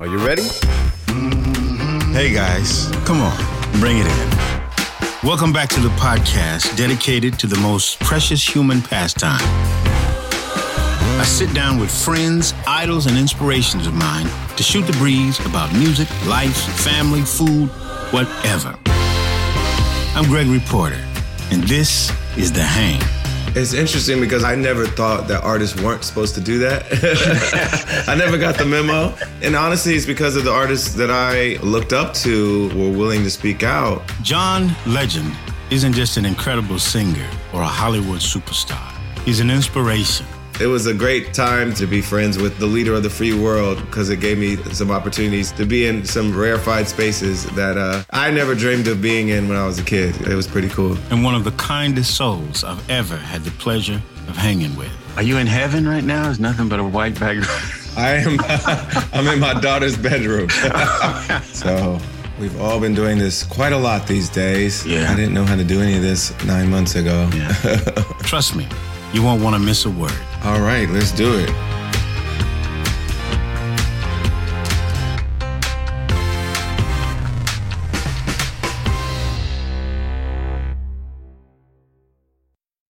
Are you ready? Hey guys, come on, bring it in. Welcome back to the podcast dedicated to the most precious human pastime. I sit down with friends, idols, and inspirations of mine to shoot the breeze about music, life, family, food, whatever. I'm Gregory Porter, and this is The Hang. It's interesting because I never thought that artists weren't supposed to do that. I never got the memo. And honestly, it's because of the artists that I looked up to were willing to speak out. John Legend isn't just an incredible singer or a Hollywood superstar. He's an inspiration. It was a great time to be friends with the leader of the free world because it gave me some opportunities to be in some rarefied spaces that uh, I never dreamed of being in when I was a kid. It was pretty cool. And one of the kindest souls I've ever had the pleasure of hanging with. Are you in heaven right now? It's nothing but a white background. I am. I'm in my daughter's bedroom. so we've all been doing this quite a lot these days. Yeah. I didn't know how to do any of this nine months ago. Yeah. Trust me, you won't want to miss a word. all right, let's do it.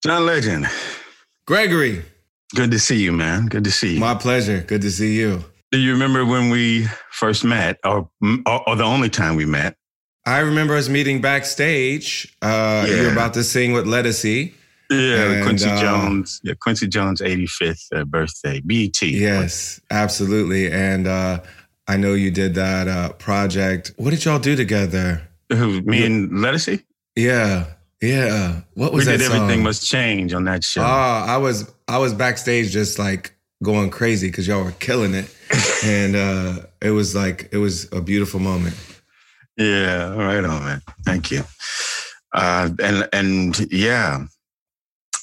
John Legend, Gregory, good to see you, man. Good to see you. my pleasure. Good to see you. Do you remember when we first met, or, or, or the only time we met? I remember us meeting backstage. Uh, You were Yeah. about to sing with Ledisi. Yeah, And, Quincy uh, Jones. Yeah, Quincy Jones' 85th uh, birthday. BET. Yes, absolutely. And uh, I know you did that uh, project. What did y'all do together? Who, me and Ledisi? Yeah, yeah. What was we that did Everything? Must Change on that show. Oh, I was I was backstage just like going crazy because y'all were killing it, and uh, it was like it was a beautiful moment. Yeah, right on, man. Thank you. Uh, and and yeah,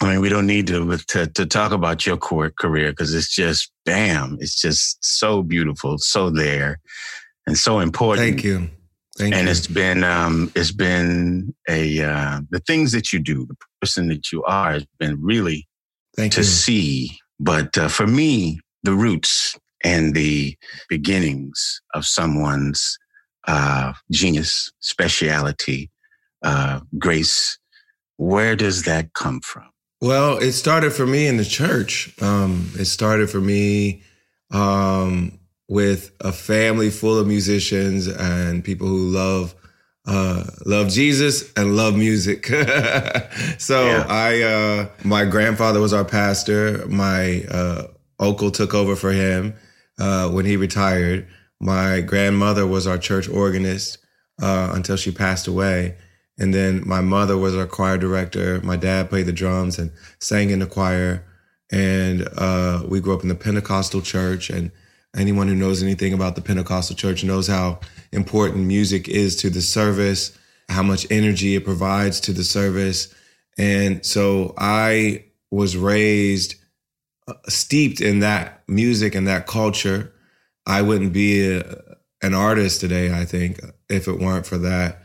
I mean, we don't need to to, to talk about your core career because it's just bam, it's just so beautiful, so there, and so important. Thank you, thank you. and you. it's been um, it's been a uh, the things that you do, the person that you are, has been really Thank to you. see. But uh, for me, the roots and the beginnings of someone's uh, genius, speciality, uh, grace, where does that come from? Well, it started for me in the church. Um, it started for me um, with a family full of musicians and people who love uh, love Jesus and love music. so Yeah. I, uh, my grandfather was our pastor. My uh, uncle took over for him uh, when he retired. My grandmother was our church organist uh, until she passed away. And then my mother was our choir director. My dad played the drums and sang in the choir. And uh, we grew up in the Pentecostal church. And anyone who knows anything about the Pentecostal church knows how important music is to the service, how much energy it provides to the service. And so I was raised uh, steeped in that music and that culture. I wouldn't be a, an artist today, I think, if it weren't for that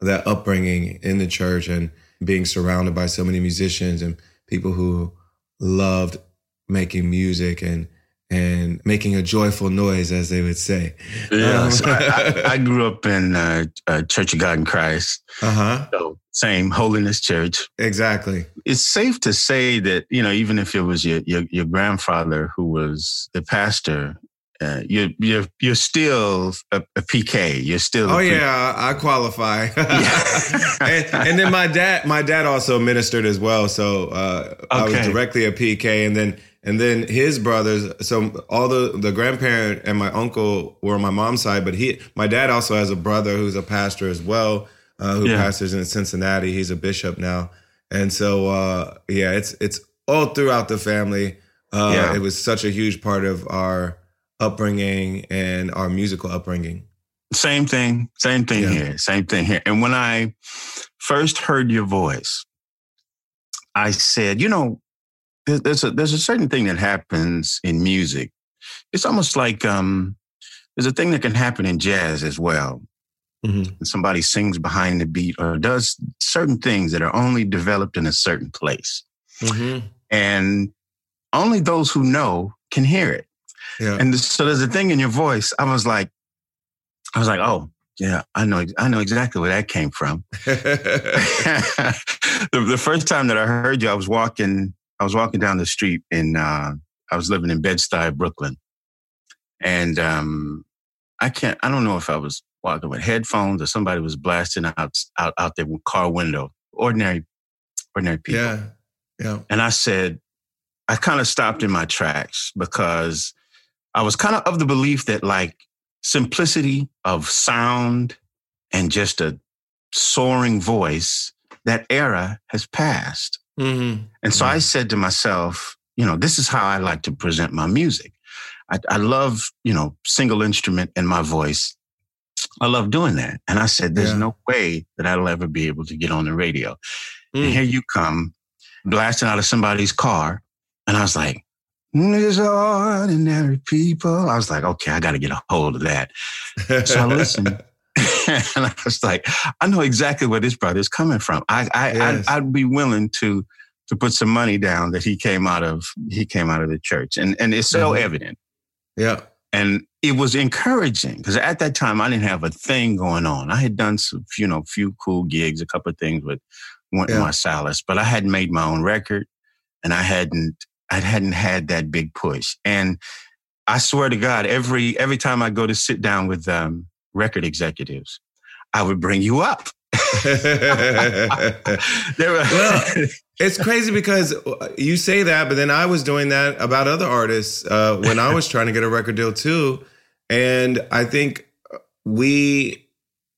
that upbringing in the church and being surrounded by so many musicians and people who loved making music and and making a joyful noise, as they would say. Yeah, Um, so I, I, I grew up in uh, uh, Church of God in Christ, Uh huh. so same holiness church. Exactly. It's safe to say that you know, even if it was your your, your grandfather who was the pastor, uh, you're you're you're still a, a PK. You're still. a Oh yeah, I qualify. and, and then my dad, my dad also ministered as well. So uh, I was directly a PK, and then and then his brothers. So all the the grandparent and my uncle were on my mom's side, but he, my dad also has a brother who's a pastor as well, uh, who Yeah. pastors in Cincinnati. He's a bishop now, and so uh, yeah, it's it's all throughout the family. Uh, Yeah. It was such a huge part of our upbringing and our musical upbringing. Same thing, same thing Yeah. here, same thing here. And when I first heard your voice, I said, you know, there's a there's a certain thing that happens in music. It's almost like um, there's a thing that can happen in jazz as well. Mm-hmm. Somebody sings behind the beat or does certain things that are only developed in a certain place, Mm-hmm. and only those who know can hear it. Yeah. And so there's a thing in your voice. I was like, I was like, oh yeah, I know, I know exactly where that came from. the, the first time that I heard you, I was walking, I was walking down the street in, uh, I was living in Bed-Stuy, Brooklyn, and um, I can't, I don't know if I was walking with headphones or somebody was blasting out, out, out there with car window. Ordinary, ordinary people. yeah. Yeah. And I said, I kind of stopped in my tracks because I was kind of of the belief that like simplicity of sound and just a soaring voice, that era has passed. Mm-hmm. And so I said to myself, you know, this is how I like to present my music. I, I love, you know, single instrument and my voice. I love doing that. And I said, there's Yeah. no way that I'll ever be able to get on the radio. And Mm. here you come blasting out of somebody's car. And I was like, these are ordinary people. I was like, okay, I got to get a hold of that. So I listened. and I was like, I know exactly where this brother's coming from. I, I, Yes. I'd, I'd be willing to, to put some money down that he came out of, he came out of the church. And, and it's so Mhm. evident. Yeah. And it was encouraging because at that time I didn't have a thing going on. I had done some, you know, few cool gigs, a couple of things with Wynton Yeah. Marsalis, but I hadn't made my own record and I hadn't, I hadn't had that big push. And I swear to God, every, every time I go to sit down with, um, record executives, I would bring you up. Well, It's crazy because you say that, but then I was doing that about other artists uh, when I was trying to get a record deal too. And I think we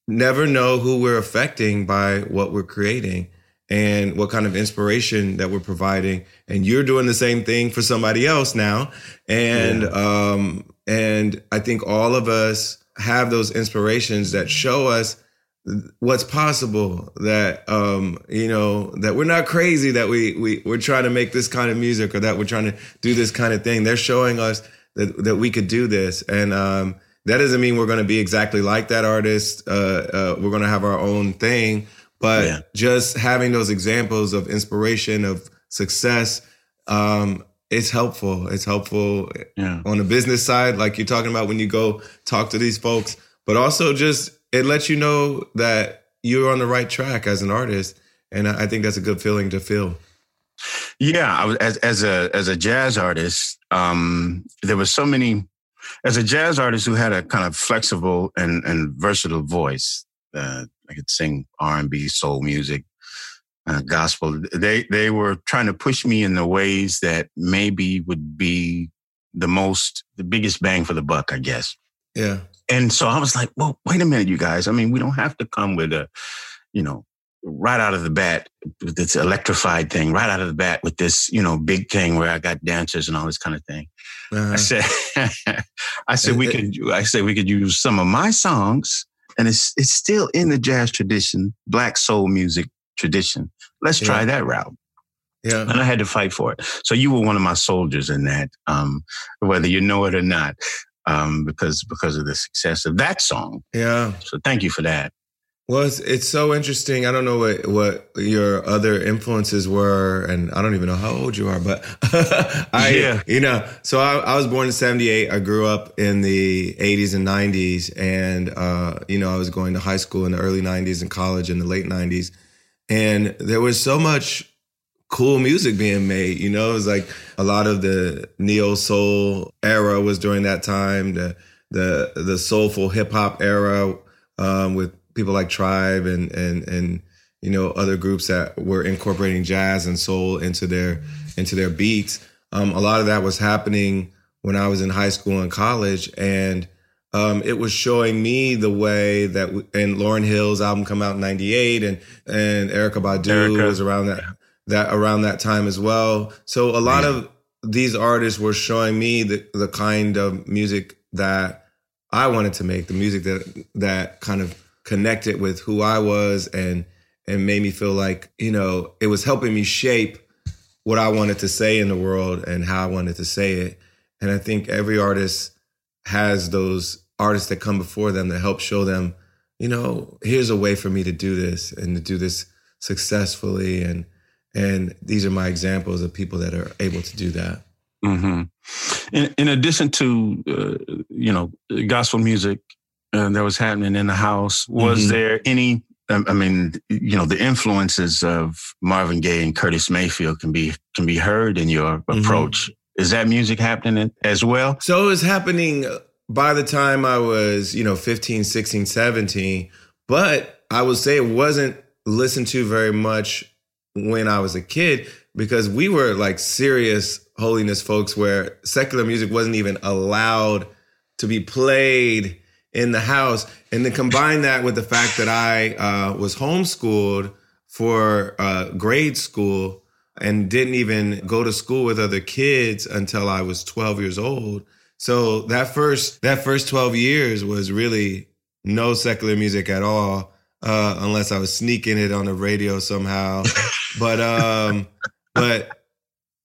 never know who we're affecting by what we're creating and what kind of inspiration that we're providing. And you're doing the same thing for somebody else now. And um, and I think all of us have those inspirations that show us what's possible that um you know that we're not crazy that we we we're trying to make this kind of music or that we're trying to do this kind of thing. They're showing us that that we could do this. And um that doesn't mean we're going to be exactly like that artist. Uh, uh we're going to have our own thing but Yeah. just having those examples of inspiration of success um it's helpful it's helpful yeah. on the business side, like you're talking about when you go talk to these folks, but also just it lets you know that you're on the right track as an artist. And I think that's a good feeling to feel. Yeah, as as a as a jazz artist. Um, there was so many as a jazz artist who had a kind of flexible and and versatile voice. Uh, I could sing R and B, soul music, uh, gospel. They they were trying to push me in the ways that maybe would be the most the biggest bang for the buck, I guess. Yeah. And so I was like, well, wait a minute, you guys. I mean, we don't have to come with a, you know, right out of the bat with this electrified thing, right out of the bat with this, you know, big thing where I got dancers and all this kind of thing. Uh-huh. I said, I said we could, I said we could use some of my songs, and it's it's still in the jazz tradition, black soul music tradition. Let's try Yeah. that route. yeah. And I had to fight for it. So you were one of my soldiers in that, um, whether you know it or not, um, because because of the success of that song. Yeah. So thank you for that. Well, it's, it's so interesting. I don't know what, what your other influences were, and I don't even know how old you are, but I, Yeah. you know, so I, I was born in 78. I grew up in the 80s and 90s, and, uh, you know, I was going to high school in the early 90s and college in the late 90s. And there was so much cool music being made. You know, it was like a lot of the neo soul era was during that time. The the the soulful hip hop era um, with people like Tribe and and and you know other groups that were incorporating jazz and soul into their into their beats. Um, a lot of that was happening when I was in high school and college, and um, it was showing me the way that. w- And Lauryn Hill's album come out in '98, and and Erykah Badu Erykah. was around that that around that time as well. So a lot Yeah. of these artists were showing me the, the kind of music that I wanted to make, the music that that kind of connected with who I was and and made me feel like, you know, it was helping me shape what I wanted to say in the world and how I wanted to say it. And I think every artist has those artists that come before them that help show them, you know, here's a way for me to do this and to do this successfully and and these are my examples of people that are able to do that. Mm-hmm. In, in addition to uh, you know gospel music uh, that was happening in the house, was mm-hmm. there any? Um, I mean, you know, the influences of Marvin Gaye and Curtis Mayfield can be can be heard in your mm-hmm. approach. Is that music happening as well? So it was happening by the time I was, you know, 15, 16, 17. But I would say it wasn't listened to very much when I was a kid because we were like serious holiness folks where secular music wasn't even allowed to be played in the house. And then combine that with the fact that I uh, was homeschooled for uh, grade school and didn't even go to school with other kids until I was 12 years old. So that first that first 12 years was really no secular music at all uh, unless I was sneaking it on the radio somehow. but um, but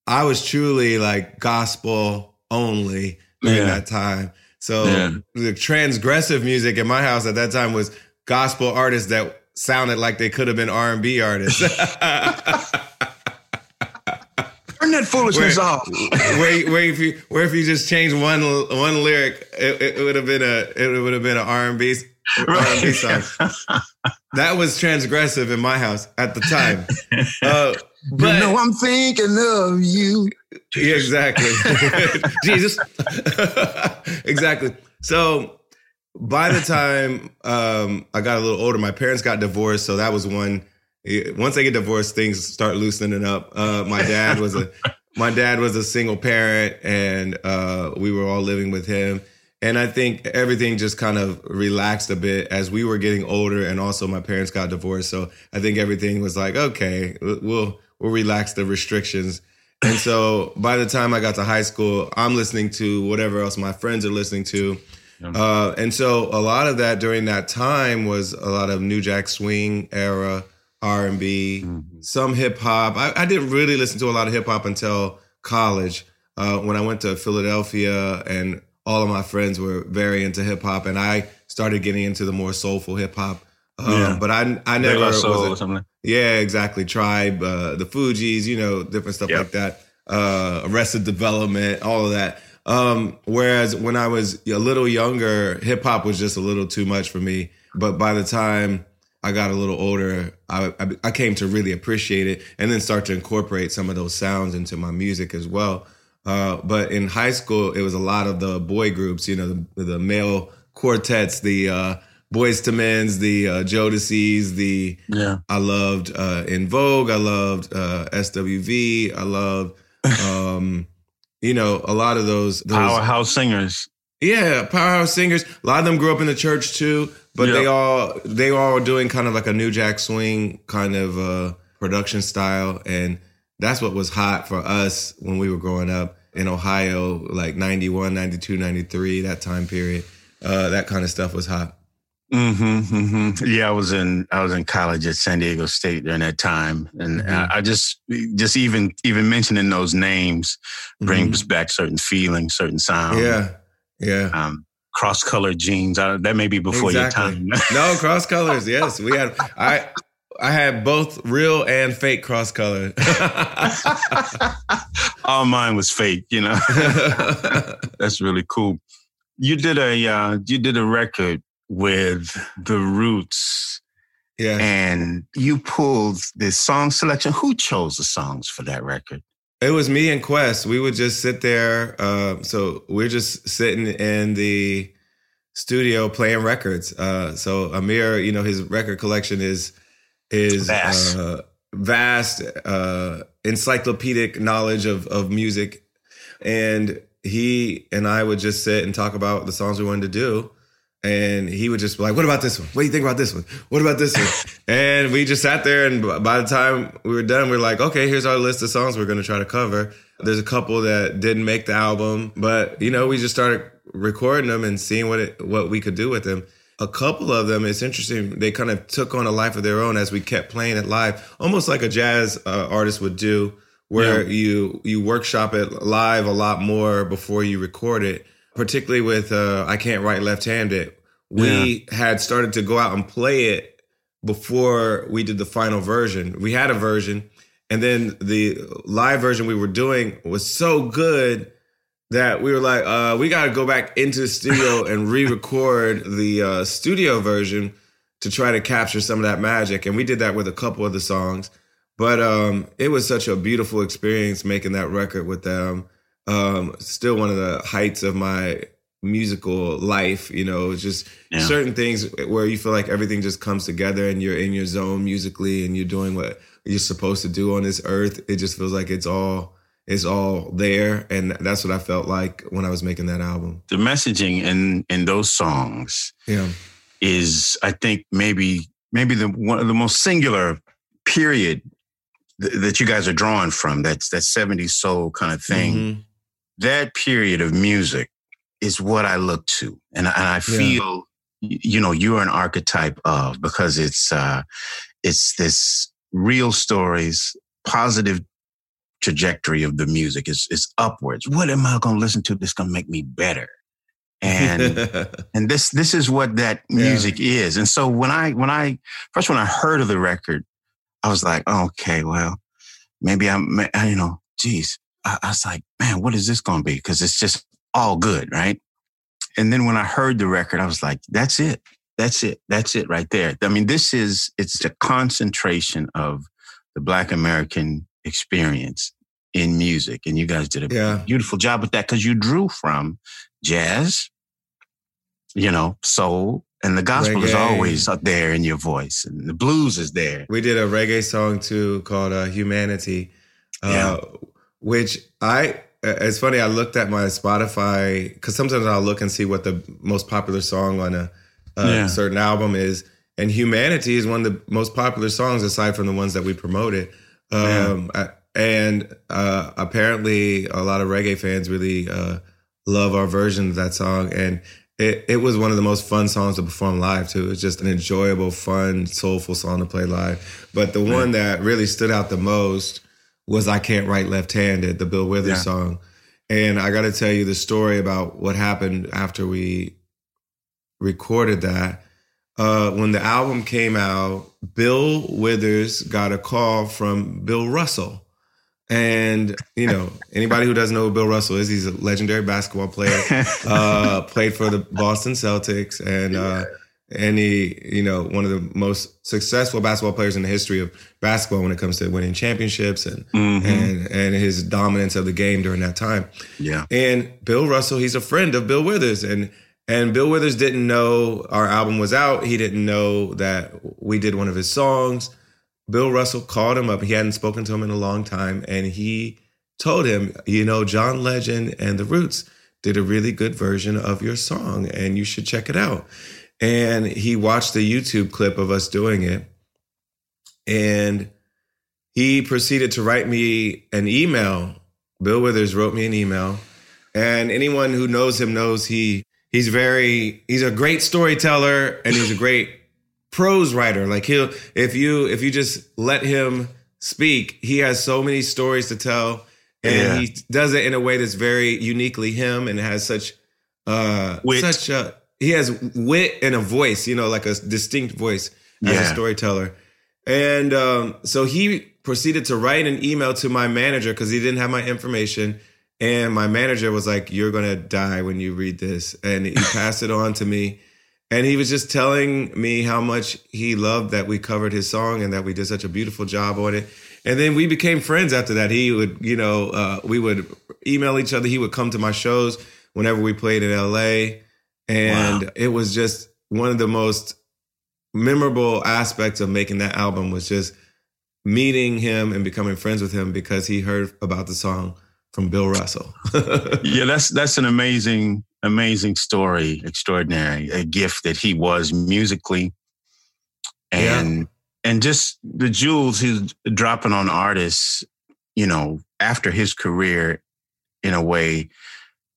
I was truly like gospel only during yeah. that time. So yeah. the transgressive music in my house at that time was gospel artists that sounded like they could have been R and B artists. Turn that foolishness where, off. where, where if you where if you just change one one lyric, it, it would have been a it would have been an R and B R&B song. that was transgressive in my house at the time. Uh, but you know I'm thinking of you. Exactly. Jesus. exactly. So by the time um, I got a little older, my parents got divorced. So that was one. Once I get divorced, things start loosening up. Uh, my dad was a my dad was a single parent, and uh, we were all living with him. And I think everything just kind of relaxed a bit as we were getting older, and also my parents got divorced. So I think everything was like, okay, we'll we'll relax the restrictions. And so by the time I got to high school, I'm listening to whatever else my friends are listening to. Uh, and so a lot of that during that time was a lot of New Jack Swing era R and B, mm-hmm. some hip hop. I, I, didn't really listen to a lot of hip hop until college. Uh, when I went to Philadelphia and all of my friends were very into hip hop, and I started getting into the more soulful hip hop. Um, yeah. But I I never was a. Yeah, exactly. Tribe, uh, the Fugees, you know, different stuff yep. like that. Uh, Arrested Development, all of that. Um, whereas when I was a little younger, hip hop was just a little too much for me. But by the time I got a little older, I, I, I came to really appreciate it and then start to incorporate some of those sounds into my music as well. Uh, but in high school, it was a lot of the boy groups, you know, the, the male quartets, the uh, Boyz II Men's, the uh, Jodeci's, the yeah. I loved uh, En Vogue, I loved uh, SWV, I loved, um, you know, a lot of those, those powerhouse singers. Yeah, powerhouse singers. A lot of them grew up in the church too, but yep. they all they were all were doing kind of like a New Jack Swing kind of uh, production style, and that's what was hot for us when we were growing up in Ohio, like 91, 92, 93, that time period. Uh, that kind of stuff was hot. Mm-hmm, mm-hmm. Yeah, I was in I was in college at San Diego State during that time, and mm-hmm. I, just just even even mentioning those names brings mm-hmm. back certain feelings, certain sounds. Yeah, yeah. Um, cross colored jeans. I, that may be before exactly. your time. no, cross colors. Yes, we had. I I had both real and fake cross color. All mine was fake, you know. That's really cool. You did a uh, you did a record with the Roots. Yeah. And you pulled this song selection. Who chose the songs for that record? It was me and Quest. We would just sit there. Uh, so we're just sitting in the studio playing records. Uh, so Ahmir, you know, his record collection is is vast, uh, vast uh, encyclopedic knowledge of of music, and he and I would just sit and talk about the songs we wanted to do. And he would just be like, "What about this one? What do you think about this one? What about this one?" and we just sat there, and by the time we were done, we are like, "Okay, here's our list of songs we're going to try to cover." There's a couple that didn't make the album, but you know, we just started recording them and seeing what it, what we could do with them. A couple of them, it's interesting. They kind of took on a life of their own as we kept playing it live, almost like a jazz uh, artist would do, where yeah. you you workshop it live a lot more before you record it. Particularly with uh, I can't write left-handed, we yeah. had started to go out and play it before we did the final version. We had a version, and then the live version we were doing was so good that we were like, uh, we got to go back into the studio and re-record the uh, studio version to try to capture some of that magic. And we did that with a couple of the songs. But um, it was such a beautiful experience making that record with them. Um, still one of the heights of my musical life. You know, just yeah. certain things where you feel like everything just comes together and you're in your zone musically and you're doing what you're supposed to do on this earth. It just feels like it's all it's all there and that's what I felt like when I was making that album. The messaging in in those songs yeah is I think maybe maybe the one of the most singular period th- that you guys are drawing from that's that 70s soul kind of thing. Mm-hmm. That period of music is what I look to, and, and I feel yeah. you know you're an archetype of because it's uh, it's this real stories, positive trajectory of the music is is upwards. What am I going to listen to that's going to make me better? And and this this is what that music yeah. is. And so when I when I first when I heard of the record, I was like, oh, okay, well, maybe I'm you know, geez. I, I was like, man, what is this going to be? Because it's just all good, right? And then when I heard the record, I was like, that's it. That's it. That's it right there. I mean, this is, it's the concentration of the Black American experience in music. And you guys did a yeah. beautiful job with that because you drew from jazz, you know, soul, and the gospel reggae. is always up there in your voice, and the blues is there. We did a reggae song too called uh, "Humanity," uh, yeah. which I it's funny. I looked at my Spotify because sometimes I'll look and see what the most popular song on a, a yeah. certain album is, and "Humanity" is one of the most popular songs aside from the ones that we promoted. Um, yeah. and uh, apparently, a lot of reggae fans really uh, love our version of that song, and it, it was one of the most fun songs to perform live too. It's just an enjoyable, fun, soulful song to play live. But the one that really stood out the most was I Can't Write Left Handed, the Bill Withers yeah. song. And I got to tell you the story about what happened after we recorded that. Uh, when the album came out, Bill Withers got a call from Bill Russell. And, you know, anybody who doesn't know who Bill Russell is, he's a legendary basketball player, uh, played for the Boston Celtics. And, uh, and he, you know, one of the most successful basketball players in the history of basketball when it comes to winning championships and mm-hmm. and and his dominance of the game during that time. Yeah. And Bill Russell, he's a friend of Bill Withers, and and Bill Withers didn't know our album was out. He didn't know that we did one of his songs. Bill Russell called him up. He hadn't spoken to him in a long time, and he told him, you know, John Legend and the Roots did a really good version of your song, and you should check it out. And he watched a YouTube clip of us doing it. And he proceeded to write me an email. Bill Withers wrote me an email. And anyone who knows him knows he he's very he's a great storyteller and he's a great prose writer. Like he'll if you if you just let him speak, he has so many stories to tell. And yeah. he does it in a way that's very uniquely him and has such uh Wit. such a he has wit and a voice, you know, like a distinct voice as yeah. a storyteller. And um, so he proceeded to write an email to my manager because he didn't have my information. And my manager was like, You're going to die when you read this. And he passed it on to me. And he was just telling me how much he loved that we covered his song and that we did such a beautiful job on it. And then we became friends after that. He would, you know, uh, we would email each other. He would come to my shows whenever we played in LA. And wow. it was just one of the most memorable aspects of making that album was just meeting him and becoming friends with him because he heard about the song from Bill Russell. yeah, that's that's an amazing, amazing story, extraordinary, a gift that he was musically, and yeah. and just the jewels he's dropping on artists you know, after his career, in a way,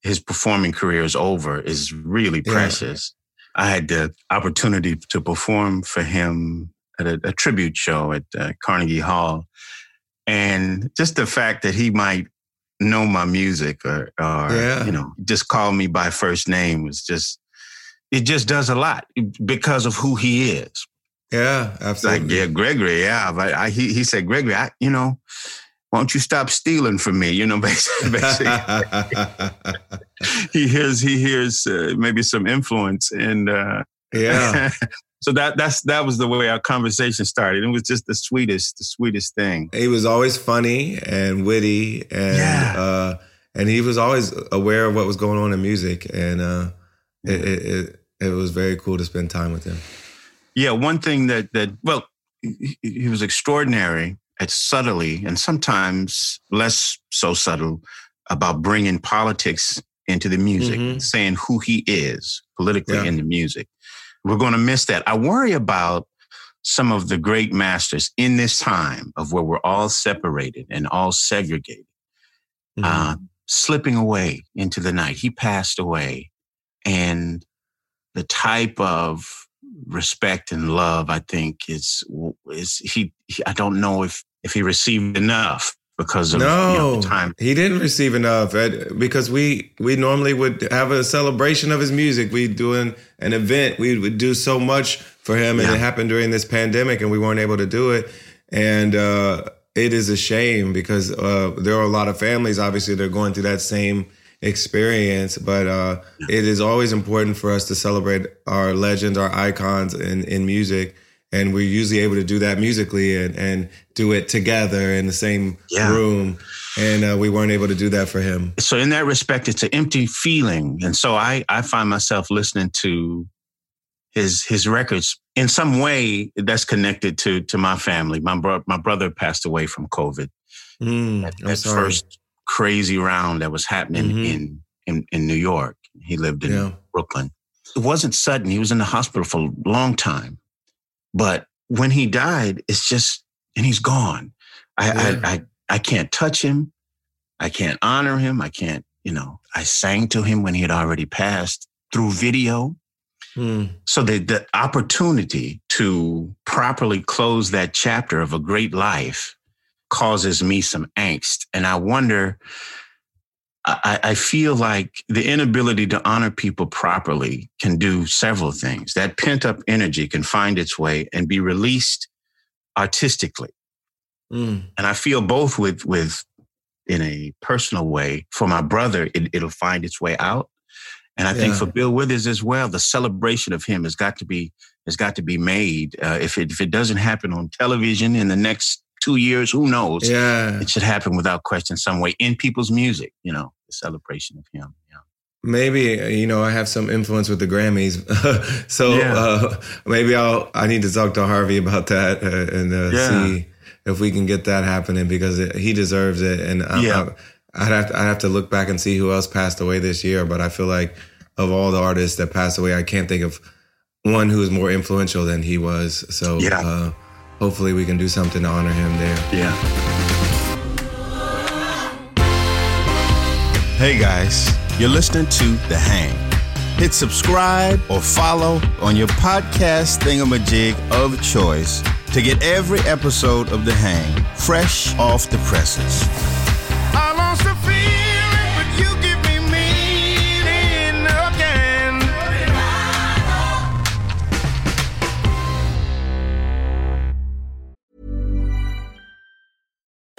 his performing career is over is really Yeah. precious. I had the opportunity to perform for him at a, a tribute show at uh, Carnegie Hall. And just the fact that he might know my music or, or Yeah. you know, just call me by first name was just, it just does a lot because of who he is. Yeah, It's like, absolutely. yeah, Gregory, yeah. But I, he, he said, Gregory, I, you know, why don't you stop stealing from me? You know, basically, basically he hears, he hears uh, maybe some influence. And uh, yeah. so that, that's, that was the way our conversation started. It was just the sweetest, the sweetest thing. he was always funny and witty and Yeah. uh and he was always aware of what was going on in music and uh it, it, it it was very cool to spend time with him Yeah, one thing that that well, he, he was extraordinary at subtly and sometimes less so subtle about bringing politics into the music, Mhm. saying who he is politically Yeah. in the music. We're going to miss that. I worry about some of the great masters in this time of where we're all separated and all segregated, Mm-hmm. uh, slipping away into the night. He passed away, and the type of respect and love I think is is he, he I don't know if if he received enough because of you know, no the time. he didn't receive enough Ed, because we we normally would have a celebration of his music we doing an event we would do so much for him and Yeah. it happened during this pandemic and we weren't able to do it and uh it is a shame because uh there are a lot of families obviously they're going through that same experience but uh it is always important for us to celebrate our legends our icons in in music and we're usually able to do that musically and and do it together in the same Yeah. room and uh, we weren't able to do that for him So in that respect, it's an empty feeling, and so I I find myself listening to his his records in some way that's connected to to my family. My bro- my brother passed away from COVID. Mm, that sorry. first crazy round that was happening Mhm. in, in in New York. He lived in Yeah. Brooklyn. It wasn't sudden. He was in the hospital for a long time, but when he died, it's just and he's gone. I Yeah. I, I I can't touch him. I can't honor him. I can't. You know, I sang to him when he had already passed through video. Mm, So the, the opportunity to properly close that chapter of a great life causes me some angst. And I wonder, I, I feel like the inability to honor people properly can do several things. That pent up energy can find its way and be released artistically. mm, And I feel both with, with, in a personal way, for my brother, it, it'll find its way out. And I think for Bill Withers as well, the celebration of him has got to be has got to be made. Uh, if it if it doesn't happen on television in the next two years, who knows? yeah It should happen without question, some way in people's music. You know, the celebration of him. Yeah. maybe uh, you know i have some influence with the grammys so Yeah. uh, maybe i'll i need to talk to harvey about that uh, and uh, Yeah. see if we can get that happening because it, he deserves it and I, Yeah. I, i'd have to, i'd have to look back and see who else passed away this year but i feel like of all the artists that passed away i can't think of one who is more influential than he was so Yeah. uh, hopefully we can do something to honor him there Yeah. Hey guys, you're listening to The Hang. Hit subscribe or follow on your podcast thingamajig of choice to get every episode of The Hang fresh off the presses.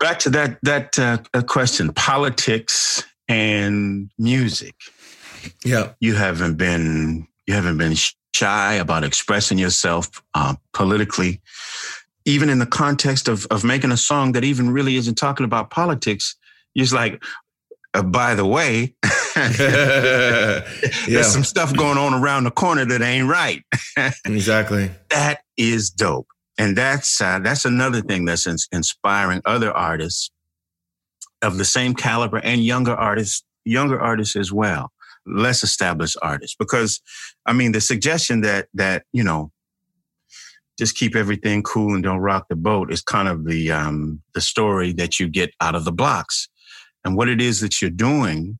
Back to that that uh, uh, question: politics and music. Yeah. You haven't been you haven't been shy about expressing yourself uh, politically, even in the context of of making a song that even really isn't talking about politics. You're just like, uh, by the way, yeah. there's some stuff going on around the corner that ain't right. exactly. that is dope, and that's uh, that's another thing that's ins- inspiring other artists of the same caliber and younger artists, younger artists as well, less established artists. Because, I mean, the suggestion that that you know, just keep everything cool and don't rock the boat is kind of the um, the story that you get out of the blocks. And what it is that you're doing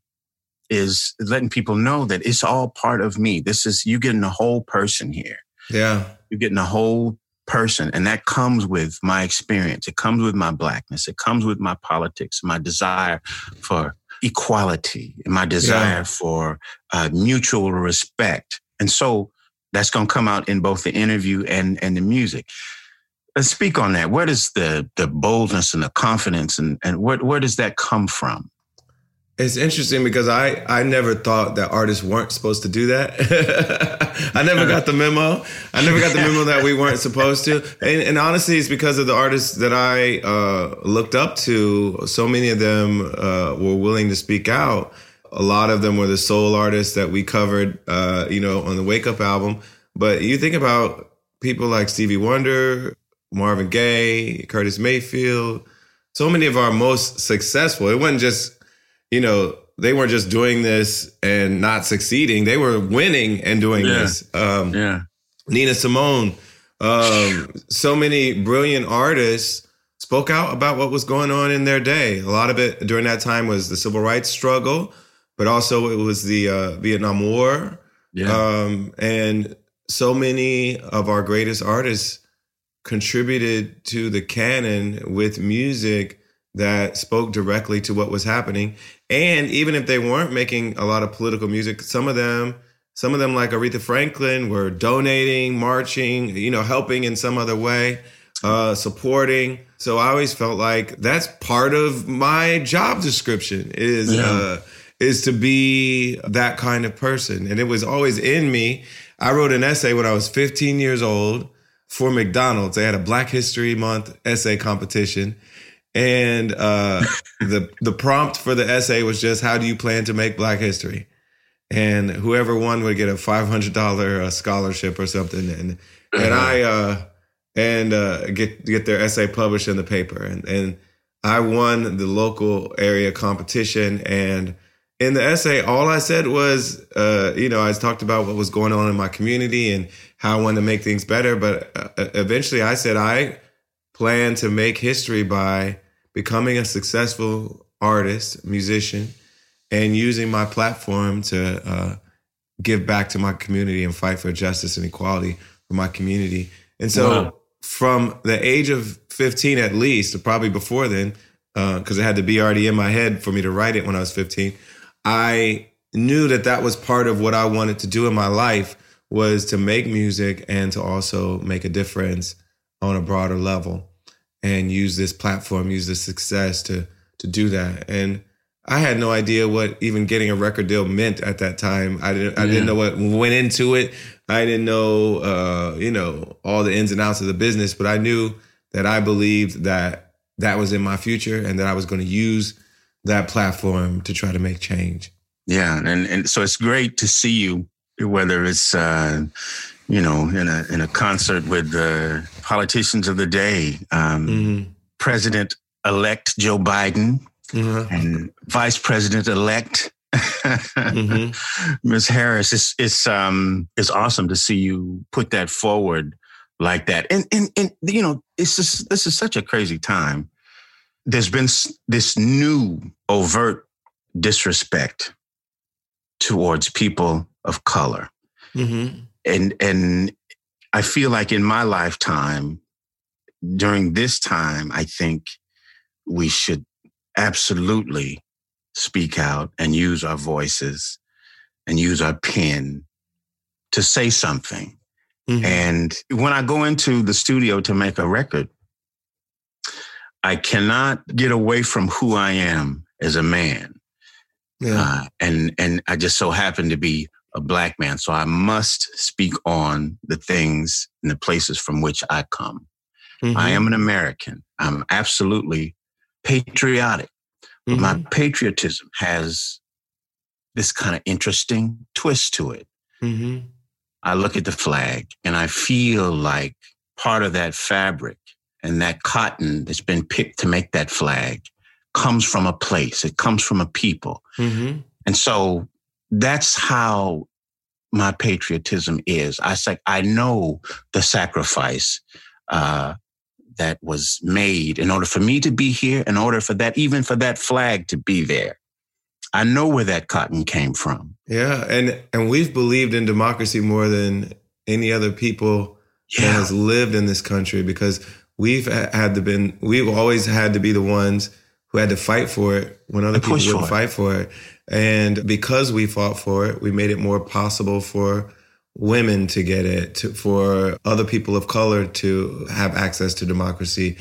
is letting people know that it's all part of me. This is you getting a whole person here. Yeah. You're getting a whole person. And that comes with my experience. It comes with my blackness. It comes with my politics, my desire for equality, my desire Yeah. for uh, mutual respect. And so that's going to come out in both the interview and, and the music. Let's speak on that. Where does the, the boldness and the confidence and, and where, where does that come from? It's interesting because I, I never thought that artists weren't supposed to do that. I never got the memo. I never got the memo that we weren't supposed to. And, and honestly, it's because of the artists that I uh, looked up to. So many of them uh, were willing to speak out. A lot of them were the soul artists that we covered, uh, you know, on the Wake Up album. But you think about people like Stevie Wonder, Marvin Gaye, Curtis Mayfield. So many of our most successful. It wasn't just you know, they weren't just doing this and not succeeding. They were winning and doing Yeah. this. Um, Yeah. Nina Simone, um, so many brilliant artists spoke out about what was going on in their day. A lot of it during that time was the civil rights struggle, but also it was the uh, Vietnam War. Yeah. Um, and so many of our greatest artists contributed to the canon with music that spoke directly to what was happening. And even if they weren't making a lot of political music, some of them, some of them like Aretha Franklin were donating, marching, you know, helping in some other way, uh, supporting. So I always felt like that's part of my job description is Yeah. uh, is to be that kind of person. And it was always in me. I wrote an essay when I was 15 years old for McDonald's. They had a Black History Month essay competition. And uh, the the prompt for the essay was just how do you plan to make Black history? And whoever won would get a five hundred dollar uh, scholarship or something. And and I uh, and uh, get get their essay published in the paper. And and I won the local area competition. And in the essay, all I said was, uh, you know, I talked about what was going on in my community and how I wanted to make things better. But uh, eventually, I said I plan to make history by becoming a successful artist, musician, and using my platform to uh, give back to my community and fight for justice and equality for my community. And so, Wow. from the age of 15 at least, probably before then, because it had to be already in my head for me to write it when I was 15, I knew that that was part of what I wanted to do in my life was to make music and to also make a difference on a broader level and use this platform, use this success to to do that. And I had no idea what even getting a record deal meant at that time. I didn't I Yeah. didn't know what went into it. I didn't know uh, you know, all the ins and outs of the business, but I knew that I believed that that was in my future and that I was going to use that platform to try to make change. Yeah, and and so it's great to see you, whether it's uh, you know in a in a concert with the politicians of the day, um, Mm-hmm. President elect Joe Biden Mhm. and Vice President elect Mm-hmm. Ms. Harris. It's it's um it's awesome to see you put that forward like that, and and and you know it's just this is such a crazy time. There's been this new overt disrespect towards people of color. Mm-hmm. And and I feel like in my lifetime, during this time, I think we should absolutely speak out and use our voices and use our pen to say something. Mhm. And when I go into the studio to make a record, I cannot get away from who I am as a man. yeah. Uh, and and I just so happen to be a black man, so I must speak on the things and the places from which I come. I Mhm. am an American. I'm absolutely patriotic. But my patriotism has this kind of interesting twist to it. Mhm. I look at the flag and I feel like part of that fabric and that cotton that's been picked to make that flag comes from a place. It comes from a people. Mhm. And so that's how my patriotism is. I say, I know the sacrifice uh, that was made in order for me to be here, in order for that, even for that flag to be there. I know where that cotton came from. Yeah, and and we've believed in democracy more than any other people that has lived in this country because we've had to been we've always had to be the ones who had to fight for it when other people wouldn't for fight for it. And because we fought for it, we made it more possible for women to get it, to, for other people of color to have access to democracy.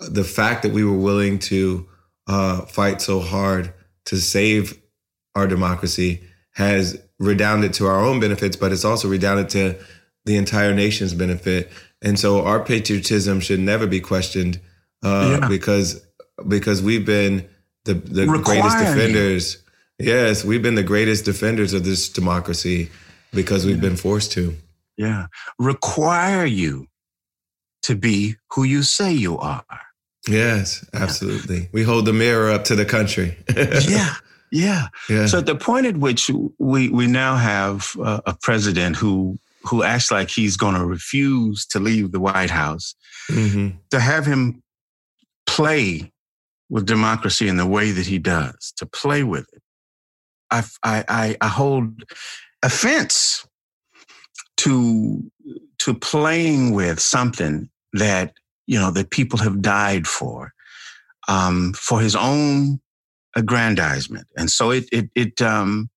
The fact that we were willing to uh, fight so hard to save our democracy has redounded to our own benefits, but it's also redounded to the entire nation's benefit. And so our patriotism should never be questioned uh, Yeah. because because we've been the, the greatest Requiring defenders. Yes, we've been the greatest defenders of this democracy because we've been forced to. Yeah. Require you to be who you say you are. Yes, absolutely. We hold the mirror up to the country. yeah. Yeah. yeah. So at the point at which we we now have uh, a president who who acts like he's going to refuse to leave the White House, Mhm. to have him play with democracy in the way that he does, to play with it, I I I, hold offense to to playing with something that you know that people have died for, um, for his own aggrandizement, and so it it it um,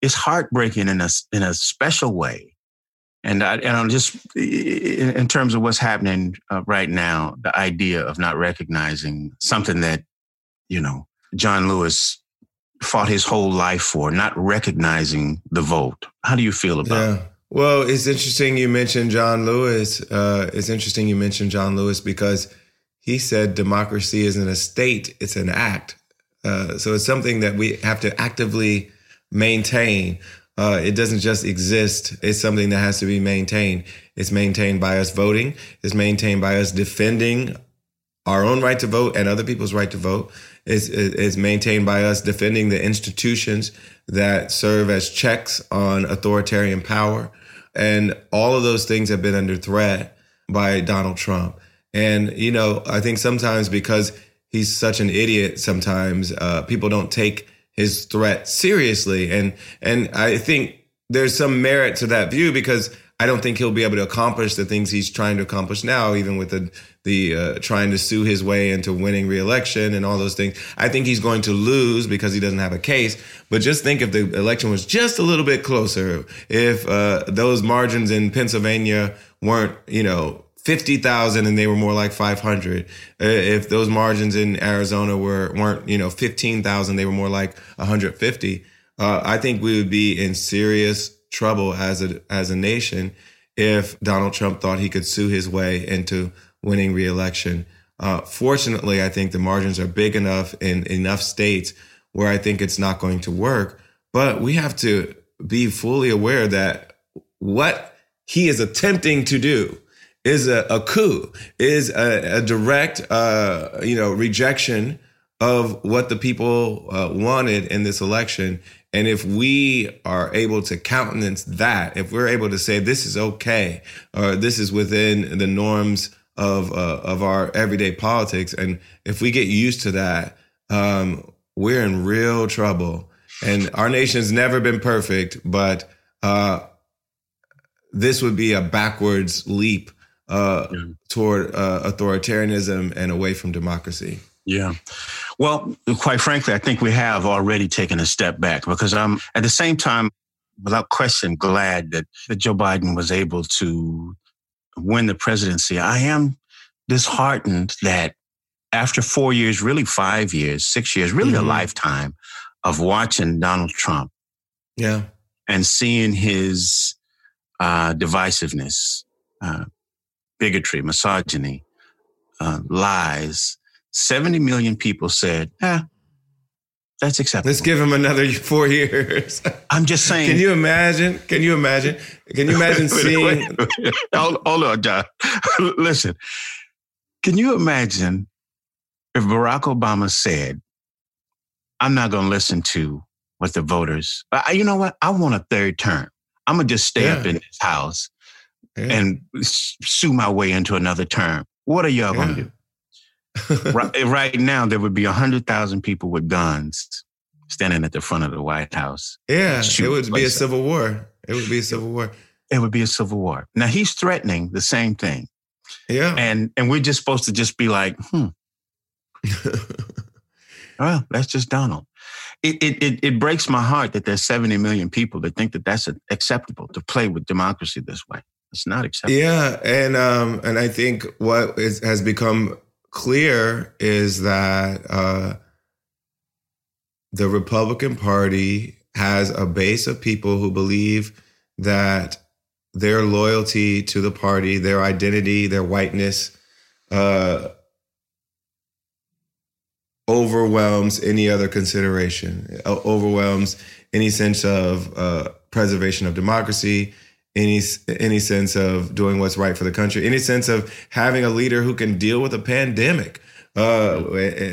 it's heartbreaking in a in a special way. And I, and I'm just in in terms of what's happening uh, right now, the idea of not recognizing something that you know John Lewis fought his whole life for, not recognizing the vote. How do you feel about it? Yeah. Well, it's interesting you mentioned John Lewis. Uh, it's interesting you mentioned John Lewis because he said democracy isn't a state, it's an act. Uh, so it's something that we have to actively maintain. Uh, it doesn't just exist. It's something that has to be maintained. It's maintained by us voting. It's maintained by us defending our own right to vote and other people's right to vote is is maintained by us defending the institutions that serve as checks on authoritarian power. And all of those things have been under threat by Donald Trump. And you know I think sometimes because he's such an idiot sometimes uh, people don't take his threat seriously. And and I think there's some merit to that view because I don't think he'll be able to accomplish the things he's trying to accomplish now, even with the the uh, trying to sue his way into winning reelection and all those things. I think he's going to lose because he doesn't have a case. But just think if the election was just a little bit closer, if uh, those margins in Pennsylvania weren't, you know, 50,000 and they were more like 500. Uh, if those margins in Arizona were weren't, you know, 15,000, they were more like 150. Uh, I think we would be in serious trouble as a as a nation if Donald Trump thought he could sue his way into winning reelection. Uh, fortunately, I think the margins are big enough in enough states where I think it's not going to work. But we have to be fully aware that what he is attempting to do is a, a coup, is a, a direct, uh, you know, rejection of what the people uh, wanted in this election. And if we are able to countenance that, if we're able to say this is okay, or this is within the norms of uh, of our everyday politics, and if we get used to that, um, we're in real trouble. And our nation's never been perfect, but uh, this would be a backwards leap uh, toward uh, authoritarianism and away from democracy. Yeah. Well, quite frankly, I think we have already taken a step back because I'm at the same time, without question, glad that, that Joe Biden was able to win the presidency. I am disheartened that after four years, really five years, six years, really a Mhm. lifetime of watching Donald Trump Yeah. and seeing his uh, divisiveness, uh, bigotry, misogyny, uh, lies. 70 million people said, eh, that's acceptable. Let's give him another four years. I'm just saying. Can you imagine? Can you imagine? Can you imagine seeing? hold, hold on, John. Listen, can you imagine if Barack Obama said, I'm not going to listen to what the voters, I, you know what? I want a third term. I'm going to just stay up in this house Yeah. and sue my way into another term. What are y'all going to do? right, right now, there would be 100,000 people with guns standing at the front of the White House. yeah, it would be a civil war. It would be a civil war. It would be a civil war. Now, he's threatening the same thing. Yeah. and and we're just supposed to just be like, hmm, well, that's just Donald. It it it, it breaks my heart that there's 70 million people that think that that's acceptable to play with democracy this way. It's not acceptable. Yeah, and um, and I think what is, has become clear is that uh, the Republican Party has a base of people who believe that their loyalty to the party, their identity, their whiteness, uh, overwhelms any other consideration, overwhelms any sense of uh, preservation of democracy, any any sense of doing what's right for the country, any sense of having a leader who can deal with a pandemic uh,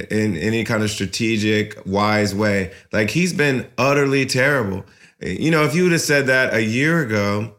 in any kind of strategic, wise way. Like he's been utterly terrible. You know, if you would have said that a year ago,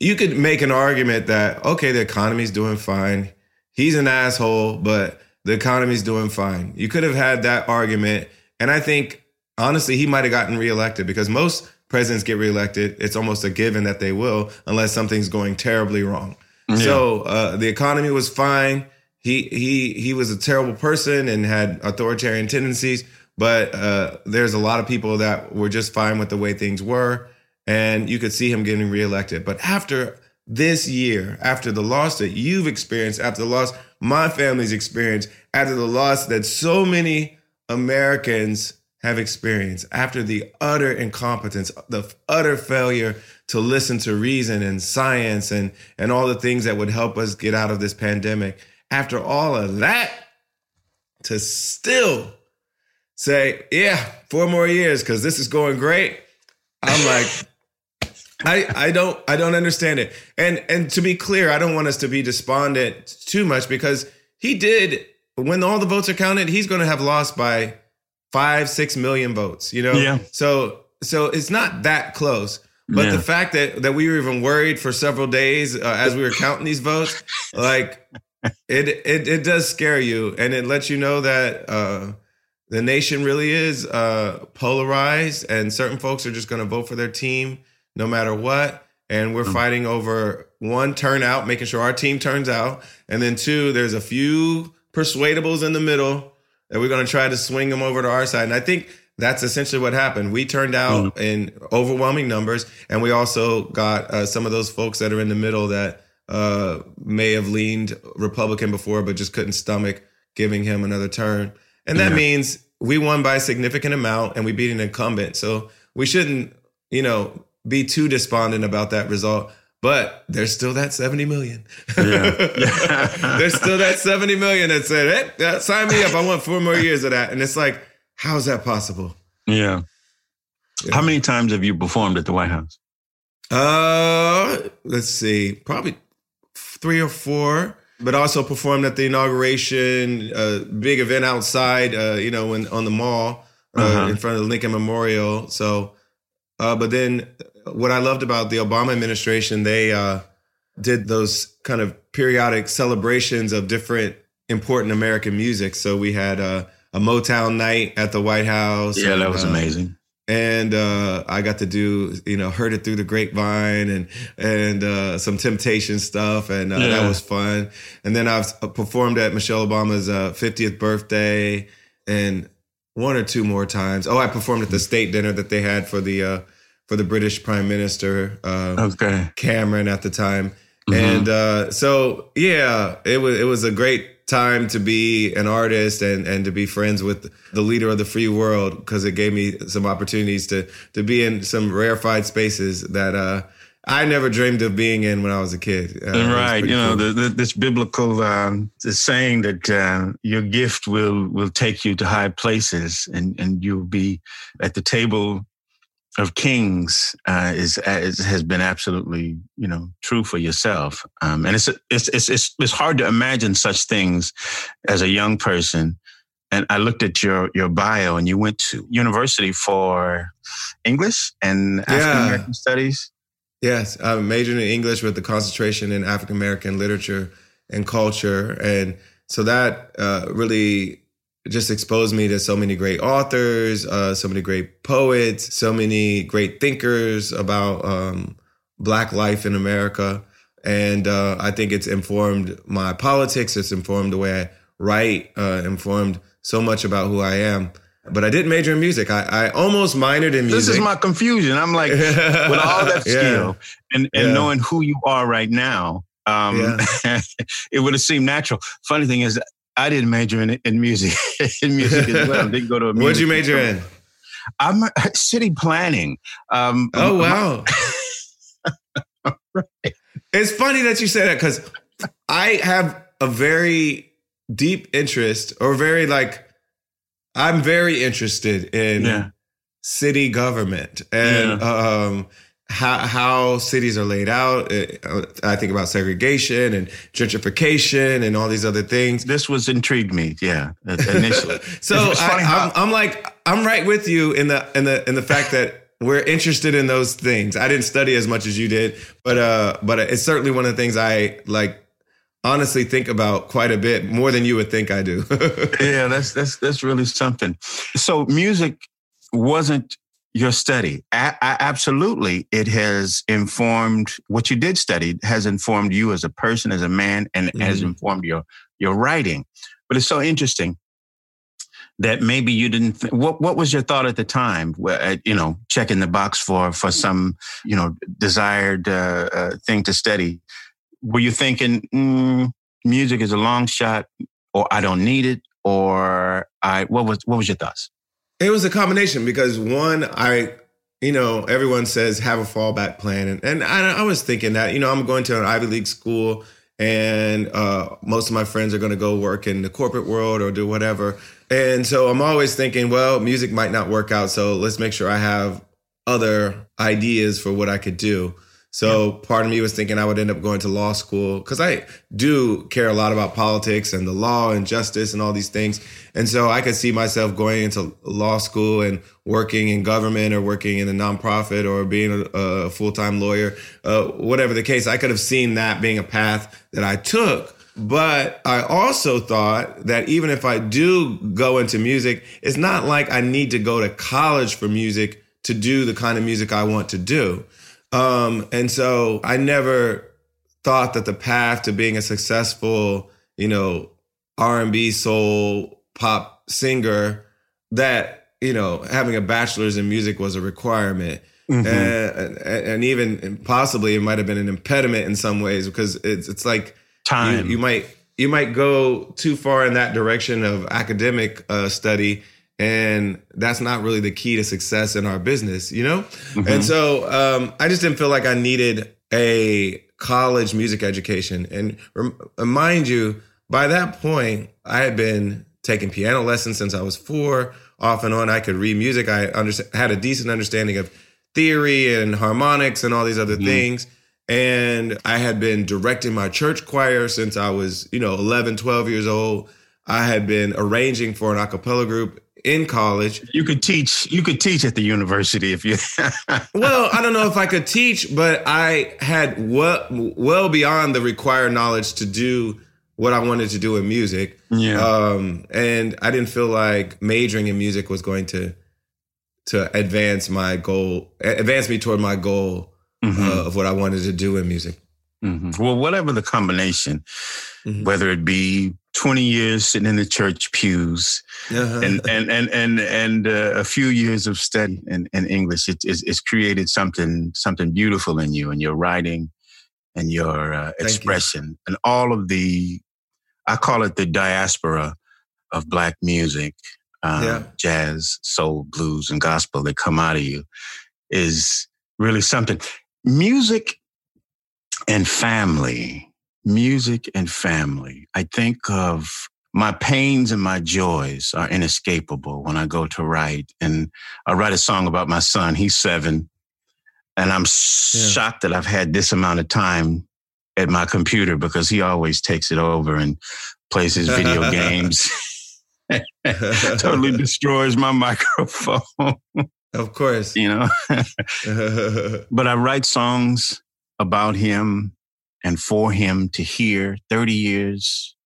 you could make an argument that okay, the economy's doing fine. He's an asshole, but the economy's doing fine. You could have had that argument, and I think honestly, he might have gotten reelected because most presidents get reelected. It's almost a given that they will, unless something's going terribly wrong. So uh, the economy was fine. He he he was a terrible person and had authoritarian tendencies, but uh, there's a lot of people that were just fine with the way things were, and you could see him getting reelected. But after this year, after the loss that you've experienced, after the loss my family's experienced, after the loss that so many Americans have experienced, after the utter incompetence, the utter failure to listen to reason and science and, and all the things that would help us get out of this pandemic, after all of that, to still say, yeah, four more years because this is going great. I'm like, I I don't I don't understand it. And and to be clear, I don't want us to be despondent too much because he did when all the votes are counted, he's going to have lost by five six million votes. You know, Yeah. So so it's not that close. But Yeah. the fact that that we were even worried for several days uh, as we were counting these votes, like it it it does scare you, and it lets you know that uh, the nation really is uh, polarized, and certain folks are just going to vote for their team no matter what. And we're fighting over one turnout, making sure our team turns out, and then two, there's a few persuadables in the middle that we're going to try to swing them over to our side. And I think that's essentially what happened. We turned out in overwhelming numbers, and we also got uh, some of those folks that are in the middle that uh, may have leaned Republican before, but just couldn't stomach giving him another turn. And that Yeah. means we won by a significant amount, and we beat an incumbent. So we shouldn't, you know, be too despondent about that result. But there's still that 70 million. Yeah. there's still that 70 million that said, hey, yeah, sign me up. I want four more years of that. And it's like, how's that possible? yeah. How many times have you performed at the White House? Uh, let's see, probably three or four. But also performed at the inauguration, uh, big event outside, uh, you know, when on the mall uh, Uh-huh. in front of the Lincoln Memorial. So, uh, but then what I loved about the Obama administration, they uh, did those kind of periodic celebrations of different important American music. So we had uh, a Motown night at the White House. Yeah, that was uh, amazing. and uh, I got to do you know heard it through the grapevine and and uh, some Temptation stuff, and uh, Yeah. that was fun. And then I've performed at Michelle Obama's uh, 50th birthday, and one or two more times. Oh, I performed at the state dinner that they had for the uh, for the British Prime Minister. Uh, Okay. Cameron at the time. And uh, so yeah, it was it was a great time to be an artist and and to be friends with the leader of the free world because it gave me some opportunities to to be in some rarefied spaces that uh, I never dreamed of being in when I was a kid. Uh, right. You know, cool. the, the, this biblical um, the saying that uh, your gift will will take you to high places, and and you'll be at the table of kings uh, is, is has been absolutely you know true for yourself. Um, and it's, it's it's it's it's hard to imagine such things as a young person. And I looked at your your bio, and you went to university for English and African American studies. Yes, I majored in English with the concentration in African American literature and culture, and so that uh, really just exposed me to so many great authors, uh, so many great poets, so many great thinkers about um, Black life in America, and uh, I think it's informed my politics. It's informed the way I write. Uh, informed so much about who I am. But I didn't major in music. I, I almost minored in music. This is my confusion. I'm like, with all that Yeah. skill and, and Yeah. knowing who you are right now, um, it would have seemed natural. Funny thing is, I didn't major in in music. in music as well. Didn't go to a music. What'd you major in? I'm city planning. Um, Oh wow. It's funny that you say that because I have a very deep interest or very like I'm very interested in Yeah. city government and um how how cities are laid out. Uh, I think about segregation and gentrification and all these other things. This was intrigued me. Yeah, initially. So I, how- I'm, I'm like I'm right with you in the in the in the fact that we're interested in those things. I didn't study as much as you did, but uh, but it's certainly one of the things I like. Honestly, think about quite a bit more than you would think I do. yeah, that's that's that's really something. So music wasn't your study. A- absolutely, it has informed what you did study. Has informed you as a person, as a man, and has Mhm. informed your your writing. But it's so interesting that maybe you didn't. Th- what What was your thought at the time? Where, uh, you know, checking the box for for some you know desired uh, uh, thing to study. Were you thinking mm, music is a long shot, or I don't need it, or I what was what was your thoughts? It was a combination because one, I, you know, everyone says have a fallback plan, and, and I, I was thinking that, you know, I'm going to an Ivy League school, and uh, most of my friends are going to go work in the corporate world or do whatever, and so I'm always thinking, well, music might not work out, so let's make sure I have other ideas for what I could do. So part of me was thinking I would end up going to law school because I do care a lot about politics and the law and justice and all these things. And so I could see myself going into law school and working in government or working in a nonprofit or being a, a full time lawyer, uh, whatever the case. I could have seen that being a path that I took. But I also thought that even if I do go into music, it's not like I need to go to college for music to do the kind of music I want to do. Um, and so I never thought that the path to being a successful, you know, R&B soul pop singer that, you know, having a bachelor's in music was a requirement. Mm-hmm. And, and, even possibly it might have been an impediment in some ways because it's, it's like you, Time. you might, you might go too far in that direction of academic uh, study and that's not really the key to success in our business, you know? And so um, I just didn't feel like I needed a college music education. And rem- mind you, by that point, I had been taking piano lessons since I was four, off and on. I could read music. I understand, had a decent understanding of theory and harmonics and all these other things. And I had been directing my church choir since I was, you know, 11, 12 years old. I had been arranging for an a cappella group in college. You could teach. You could teach at the university if you. Well, I don't know if I could teach, but I had well, well beyond the required knowledge to do what I wanted to do in music. Yeah. Um, and I didn't feel like majoring in music was going to to advance my goal, advance me toward my goal Mhm. uh, of what I wanted to do in music. Mhm. Well, whatever the combination, Mhm. whether it be 20 years sitting in the church pews Uh-huh. and and and and and uh, a few years of study in, in English, it, it's, it's created something something beautiful in you and your writing and your uh, you. expression and all of the, I call it the diaspora of black music, um, Yeah. jazz, soul, blues, and gospel that come out of you is really something. Music and family, music and family. I think of my pains and my joys are inescapable when I go to write. And I write a song about my son. He's seven. And I'm shocked that I've had this amount of time at my computer because he always takes it over and plays his video games. totally destroys my microphone, of course. you know. but I write songs about him and for him to hear 30 years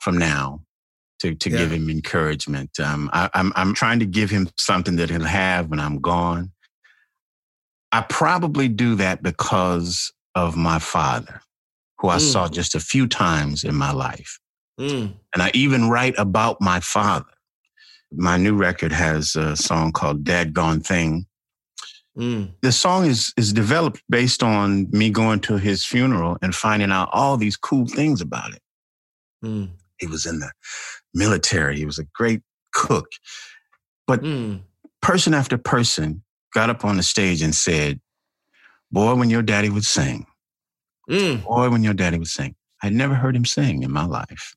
from now to, to give him encouragement. Um, I, I'm, I'm trying to give him something that he'll have when I'm gone. I probably do that because of my father, who I Mm. saw just a few times in my life. Mm. And I even write about my father. My new record has a song called Dad Gone Thing. Mm. The song is is developed based on me going to his funeral and finding out all these cool things about it. Mm. He was in the military. He was a great cook. But Mm. person after person got up on the stage and said, Boy, when your daddy would sing, Mm. boy, when your daddy would sing. I'd never heard him sing in my life.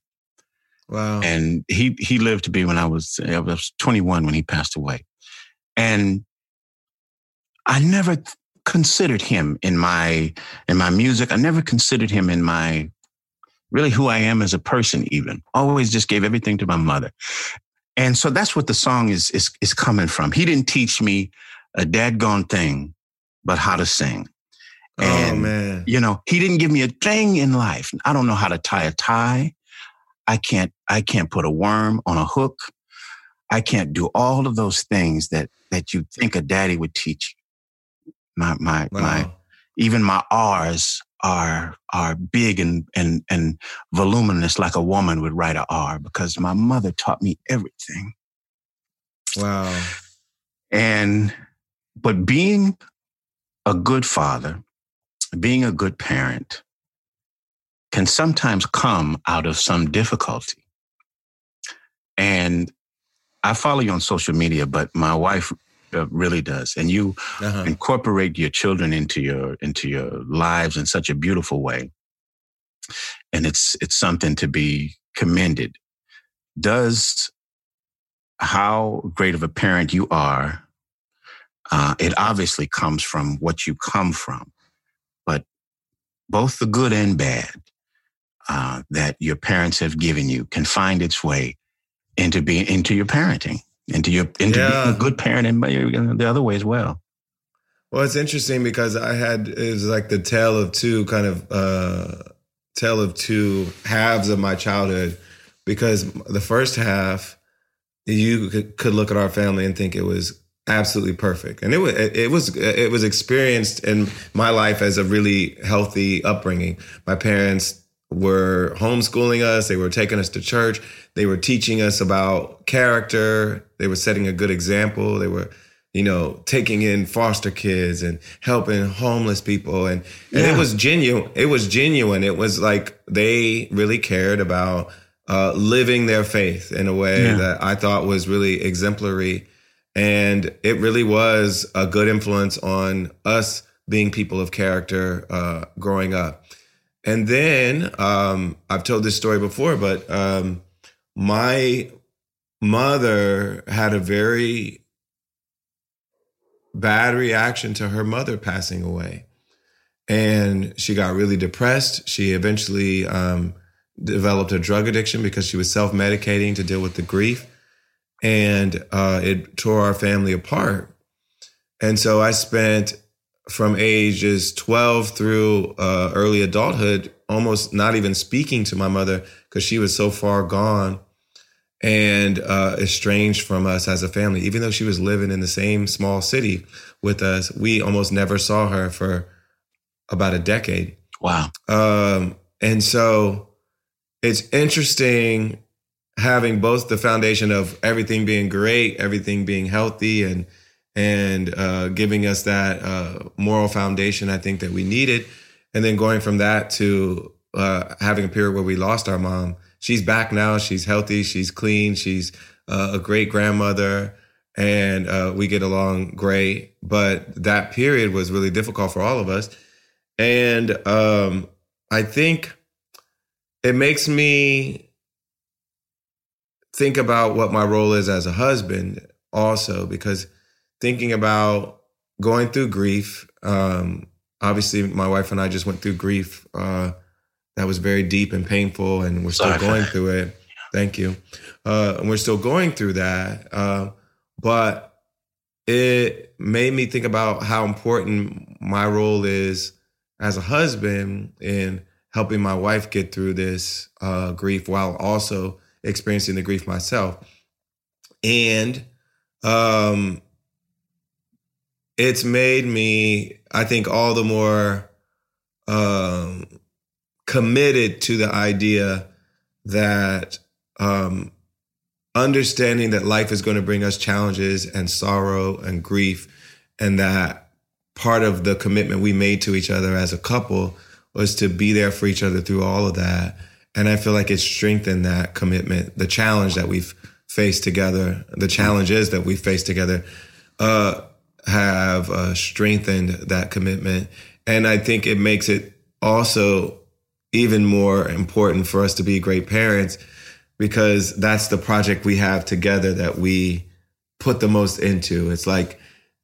Wow. and he he lived to be when I was I was 21 when he passed away, and I never considered him in my in my music. I never considered him in my really who I am as a person. Even always just gave everything to my mother, and so that's what the song is is is coming from. He didn't teach me a dadgone thing, but how to sing. oh and- man. You know, he didn't give me a thing in life. I don't know how to tie a tie. I can't I can't put a worm on a hook. I can't do all of those things that that you think a daddy would teach you. My my my even my R's are are big and and and voluminous like a woman would write a R because my mother taught me everything. Wow. And, but being a good father, being a good parent can sometimes come out of some difficulty. And I follow you on social media, but my wife uh, really does. And you Uh-huh. incorporate your children into your into your lives in such a beautiful way and it's it's something to be commended does how great of a parent you are uh, it obviously comes from what you come from but both the good and bad uh, that your parents have given you can find its way into being into your parenting into your into Yeah. being a good parent and the other way as well? Well, it's interesting because I had it was like the tale of two kind of uh tale of two halves of my childhood because the first half you could, could look at our family and think it was absolutely perfect. And it was it was it was experienced in my life as a really healthy upbringing. My parents were homeschooling us they were taking us to church they were teaching us about character they were setting a good example they were you know, taking in foster kids and helping homeless people. And, and it was genuine. It was genuine. It was like they really cared about uh, living their faith in a way Yeah. that I thought was really exemplary. And it really was a good influence on us being people of character uh, growing up. And then um, I've told this story before, but um, my mother had a very bad reaction to her mother passing away. And she got really depressed. She eventually um, developed a drug addiction because she was self medicating to deal with the grief. And uh, it tore our family apart. And so I spent from ages 12 through uh, early adulthood almost not even speaking to my mother because she was so far gone. and uh, estranged from us as a family. Even though she was living in the same small city with us, we almost never saw her for about a decade. Wow. Um, and so it's interesting having both the foundation of everything being great, everything being healthy, and and uh, giving us that uh, moral foundation I think that we needed, and then going from that to uh, having a period where we lost our mom. She's back now. She's healthy. She's clean. She's uh, a great grandmother, and uh, we get along great. But that period was really difficult for all of us, and um, I think it makes me think about what my role is as a husband also because thinking about going through grief um obviously my wife and i just went through grief uh that was very deep and painful and we're still Sorry going through it. Thank you. Uh and we're still going through that uh but it made me think about how important my role is as a husband in helping my wife get through this uh, grief while also experiencing the grief myself. And um, it's made me, I think, all the more um, committed to the idea that um, understanding that life is going to bring us challenges and sorrow and grief, and that part of the commitment we made to each other as a couple was to be there for each other through all of that. And I feel like it strengthened that commitment, the challenge that we've faced together, the challenges that we've faced together, uh, have uh, strengthened that commitment. And I think it makes it also even more important for us to be great parents because that's the project we have together that we put the most into. It's like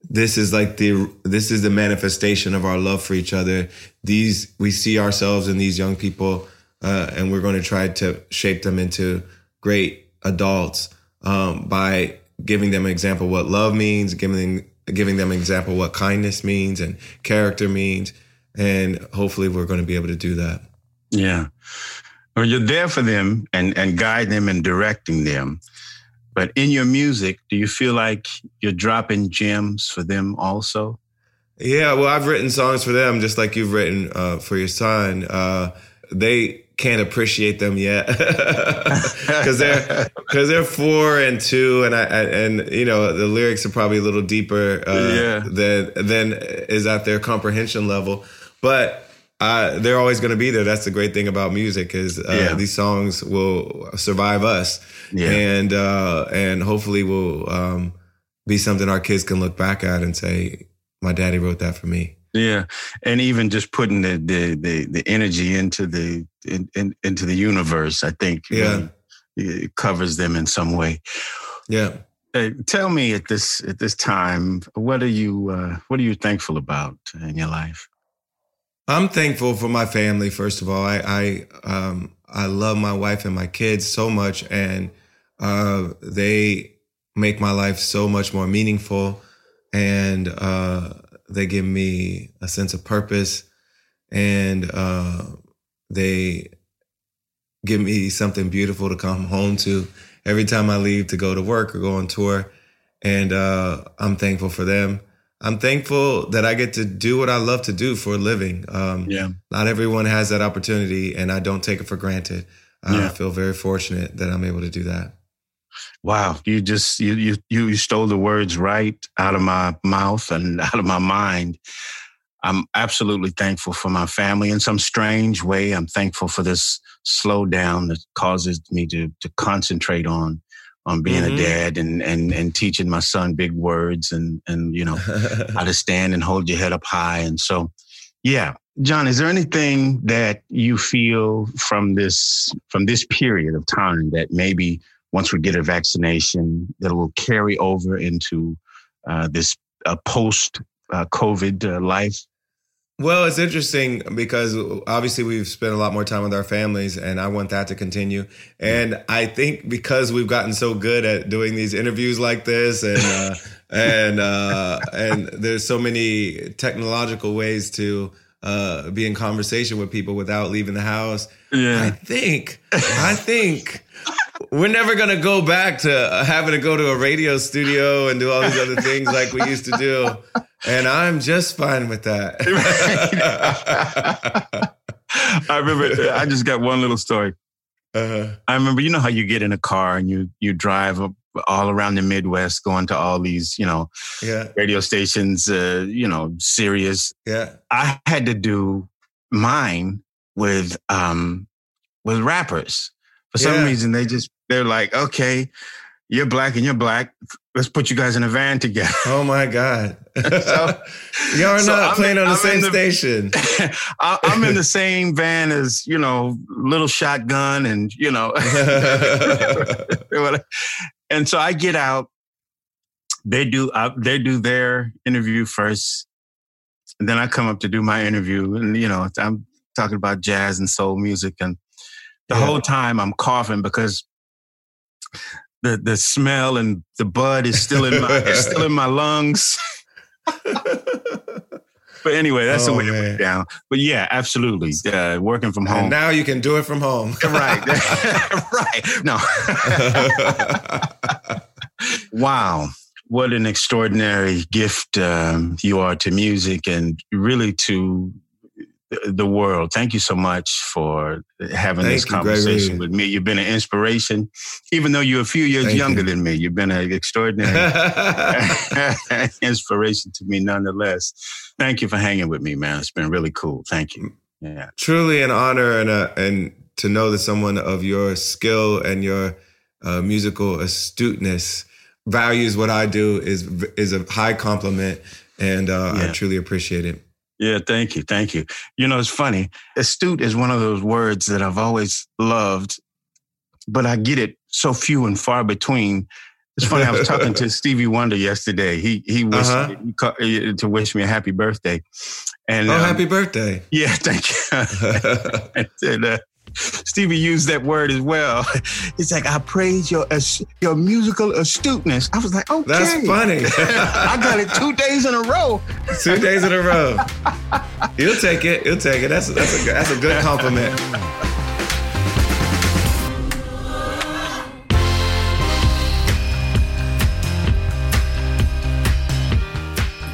this is like the this is the manifestation of our love for each other. These we see ourselves in these young people, uh, and we're going to try to shape them into great adults um, by giving them an example what love means, giving giving them an example of what kindness means and character means, and hopefully we're going to be able to do that. Yeah. Well, you're there for them and, and guide them and directing them. But in your music, do you feel like you're dropping gems for them also? Yeah, well, I've written songs for them, just like you've written uh, for your son. Uh, they can't appreciate them yet because they're because they're four and two, and I and you know the lyrics are probably a little deeper uh, Yeah. than than is at their comprehension level, but. Uh, they're always going to be there. That's the great thing about music is uh, Yeah. these songs will survive us, Yeah. and uh, and hopefully will um, be something our kids can look back at and say, "My daddy wrote that for me." Yeah, and even just putting the the the, the energy into the in, in, into the universe, I think Yeah. really, it covers them in some way. Yeah. Hey, tell me at this at this time, what are you uh, what are you thankful about in your life? I'm thankful for my family. First of all, I I um, I love my wife and my kids so much, and uh, they make my life so much more meaningful, and uh, they give me a sense of purpose, and uh, they give me something beautiful to come home to every time I leave to go to work or go on tour, and uh, I'm thankful for them. I'm thankful that I get to do what I love to do for a living. Um, Yeah. Not everyone has that opportunity, and I don't take it for granted. Uh, Yeah. I feel very fortunate that I'm able to do that. Wow, you just you you you stole the words right out of my mouth and out of my mind. I'm absolutely thankful for my family in some strange way. I'm thankful for this slowdown that causes me to to concentrate on on being Mhm. a dad and and and teaching my son big words and and you know how to stand and hold your head up high. And so, yeah, John, is there anything that you feel from this from this period of time that maybe once we get a vaccination that will carry over into uh, this uh, post uh, COVID uh, life? Well, it's interesting because obviously we've spent a lot more time with our families, and I want that to continue. And I think because we've gotten so good at doing these interviews like this, and uh, and uh, and there's so many technological ways to uh, be in conversation with people without leaving the house. I think I think we're never gonna go back to having to go to a radio studio and do all these other things like we used to do. And I'm just fine with that. I remember. I just got one little story. uh, I remember. You know how you get in a car and you you drive all around the Midwest, going to all these you know yeah, radio stations. Uh, you know, Sirius. yeah. I had to do mine with um with rappers. For some Yeah. reason, they just they're like, okay, you're black and you're black. Let's put you guys in a van together. Oh my God. So- Y'all are so not I'm playing in- on the I'm same the- station. I, I'm in the same van as you know, little shotgun, and you know, and so I get out. They do uh, they do their interview first, and then I come up to do my interview, and you know, I'm talking about jazz and soul music, and the Yeah. whole time I'm coughing because the the smell and the bud is still in my still in my lungs. But anyway, that's the Oh, way it went down. But yeah, absolutely. Uh, working from home. and now you can do it from home. right. right. No. wow. What an extraordinary gift um, you are to music and really to the world. Thank you so much for having this Thank you, conversation Gregory. with me. You've been an inspiration, even though you're a few years Thank younger you. than me. You've been an extraordinary inspiration to me nonetheless. Thank you for hanging with me, man. It's been really cool. Thank you. Yeah. Truly an honor and a, and to know that someone of your skill and your uh, musical astuteness values what I do is is a high compliment, and uh, I truly appreciate it. Yeah, thank you. Thank you. You know, it's funny. Astute is one of those words that I've always loved, but I get it so few and far between. It's funny. I was talking to Stevie Wonder yesterday. He he wished Uh-huh. he uh, to wish me a happy birthday. And oh, um, happy birthday! yeah, thank you. and, uh, Stevie used that word as well. It's like, I praise your your musical astuteness. I was like, okay, That's funny. I got it two days in a row. Two days in a row. You'll take it. You'll take it. That's that's a that's a good compliment.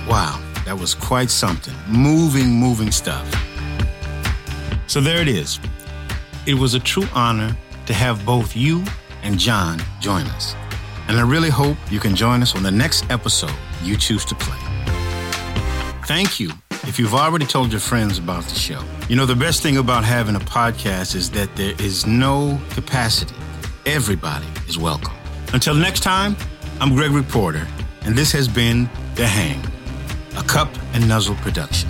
Wow, that was quite something. Moving, moving stuff. So there it is. It was a true honor to have both you and John join us. And I really hope you can join us on the next episode you choose to play. Thank you if you've already told your friends about the show. You know, the best thing about having a podcast is that there is no capacity. Everybody is welcome. Until next time, I'm Gregory Porter, and this has been The Hang, a Cup and Nuzzle production.